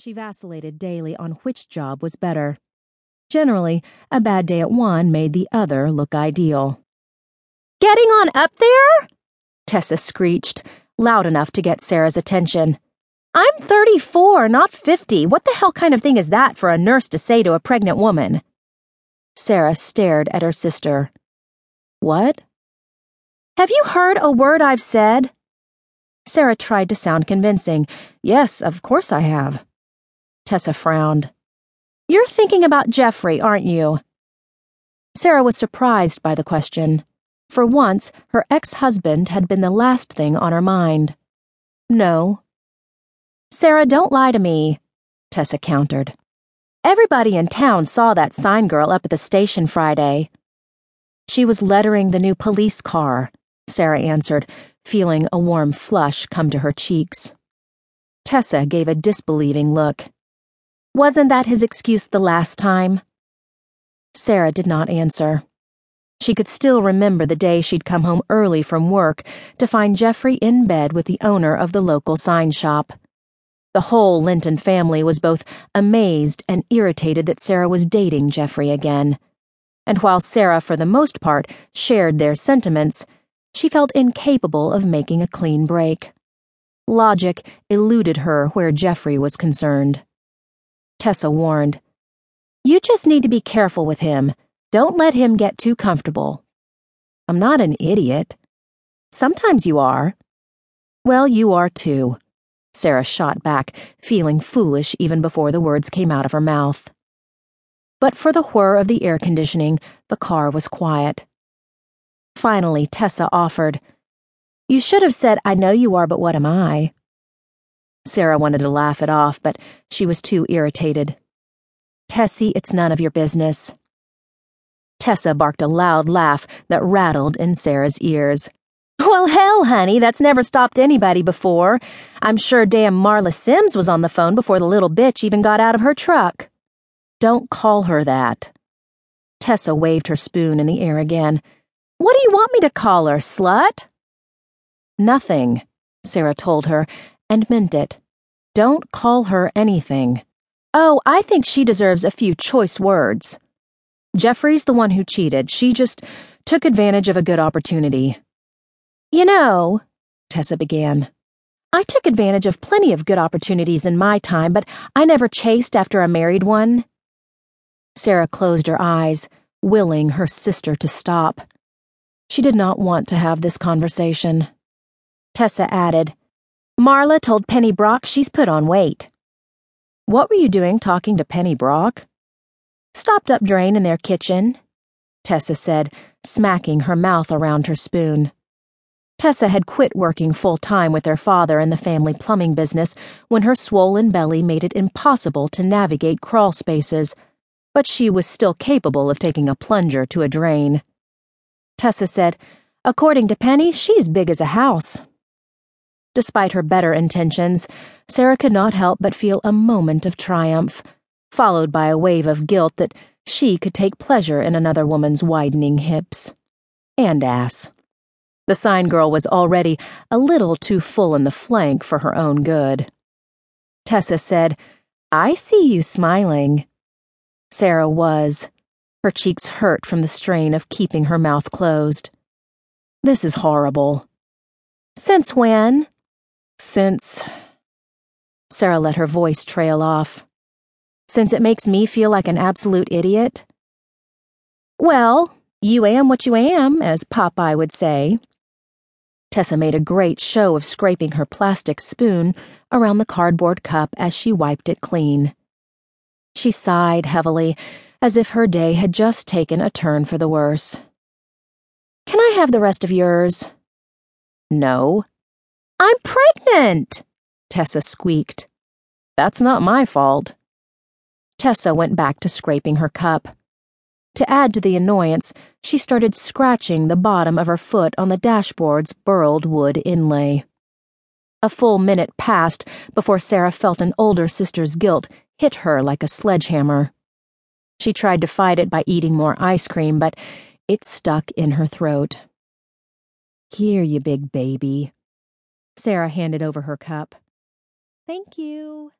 She vacillated daily on which job was better. Generally, a bad day at one made the other look ideal. Getting on up there? Tessa screeched, loud enough to get Sara's attention. I'm 34, not 50. What the hell kind of thing is that for a nurse to say to a pregnant woman? Sara stared at her sister. What? Have you heard a word I've said? Sara tried to sound convincing. Yes, of course I have. Tessa frowned. You're thinking about Jeffrey, aren't you? Sara was surprised by the question. For once, her ex husband had been the last thing on her mind. No. Sara, don't lie to me, Tessa countered. Everybody in town saw that sign girl up at the station Friday. She was lettering the new police car, Sara answered, feeling a warm flush come to her cheeks. Tessa gave a disbelieving look. Wasn't that his excuse the last time? Sara did not answer. She could still remember the day she'd come home early from work to find Jeffrey in bed with the owner of the local sign shop. The whole Linton family was both amazed and irritated that Sara was dating Jeffrey again. And while Sara, for the most part, shared their sentiments, she felt incapable of making a clean break. Logic eluded her where Jeffrey was concerned. Tessa warned. You just need to be careful with him. Don't let him get too comfortable. I'm not an idiot. Sometimes you are. Well, you are too. Sara shot back, feeling foolish even before the words came out of her mouth. But for the whir of the air conditioning, the car was quiet. Finally, Tessa offered, You should have said, I know you are, but what am I? Sara wanted to laugh it off, but she was too irritated. Tessie, it's none of your business. Tessa barked a loud laugh that rattled in Sara's ears. Well, hell, honey, that's never stopped anybody before. I'm sure damn Marla Sims was on the phone before the little bitch even got out of her truck. Don't call her that. Tessa waved her spoon in the air again. What do you want me to call her, slut? Nothing, Sara told her, and meant it. Don't call her anything. Oh, I think she deserves a few choice words. Jeffrey's the one who cheated. She just took advantage of a good opportunity. You know, Tessa began. I took advantage of plenty of good opportunities in my time, but I never chased after a married one. Sara closed her eyes, willing her sister to stop. She did not want to have this conversation. Tessa added, Marla told Penny Brock she's put on weight. What were you doing talking to Penny Brock? Stopped up drain in their kitchen, Tessa said, smacking her mouth around her spoon. Tessa had quit working full time with their father in the family plumbing business when her swollen belly made it impossible to navigate crawl spaces, but she was still capable of taking a plunger to a drain. Tessa said, According to Penny, she's big as a house. Despite her better intentions, Sara could not help but feel a moment of triumph, followed by a wave of guilt that she could take pleasure in another woman's widening hips. And ass. The sign girl was already a little too full in the flank for her own good. Tessa said, I see you smiling. Sara was. Her cheeks hurt from the strain of keeping her mouth closed. This is horrible. Since when? Since. Sara let her voice trail off. Since it makes me feel like an absolute idiot? Well, you am what you am, as Popeye would say. Tessa made a great show of scraping her plastic spoon around the cardboard cup as she wiped it clean. She sighed heavily, as if her day had just taken a turn for the worse. Can I have the rest of yours? No. I'm pregnant, Tessa squeaked. That's not my fault. Tessa went back to scraping her cup. To add to the annoyance, she started scratching the bottom of her foot on the dashboard's burled wood inlay. A full minute passed before Sara felt an older sister's guilt hit her like a sledgehammer. She tried to fight it by eating more ice cream, but it stuck in her throat. Here, you big baby. Sara handed over her cup. Thank you.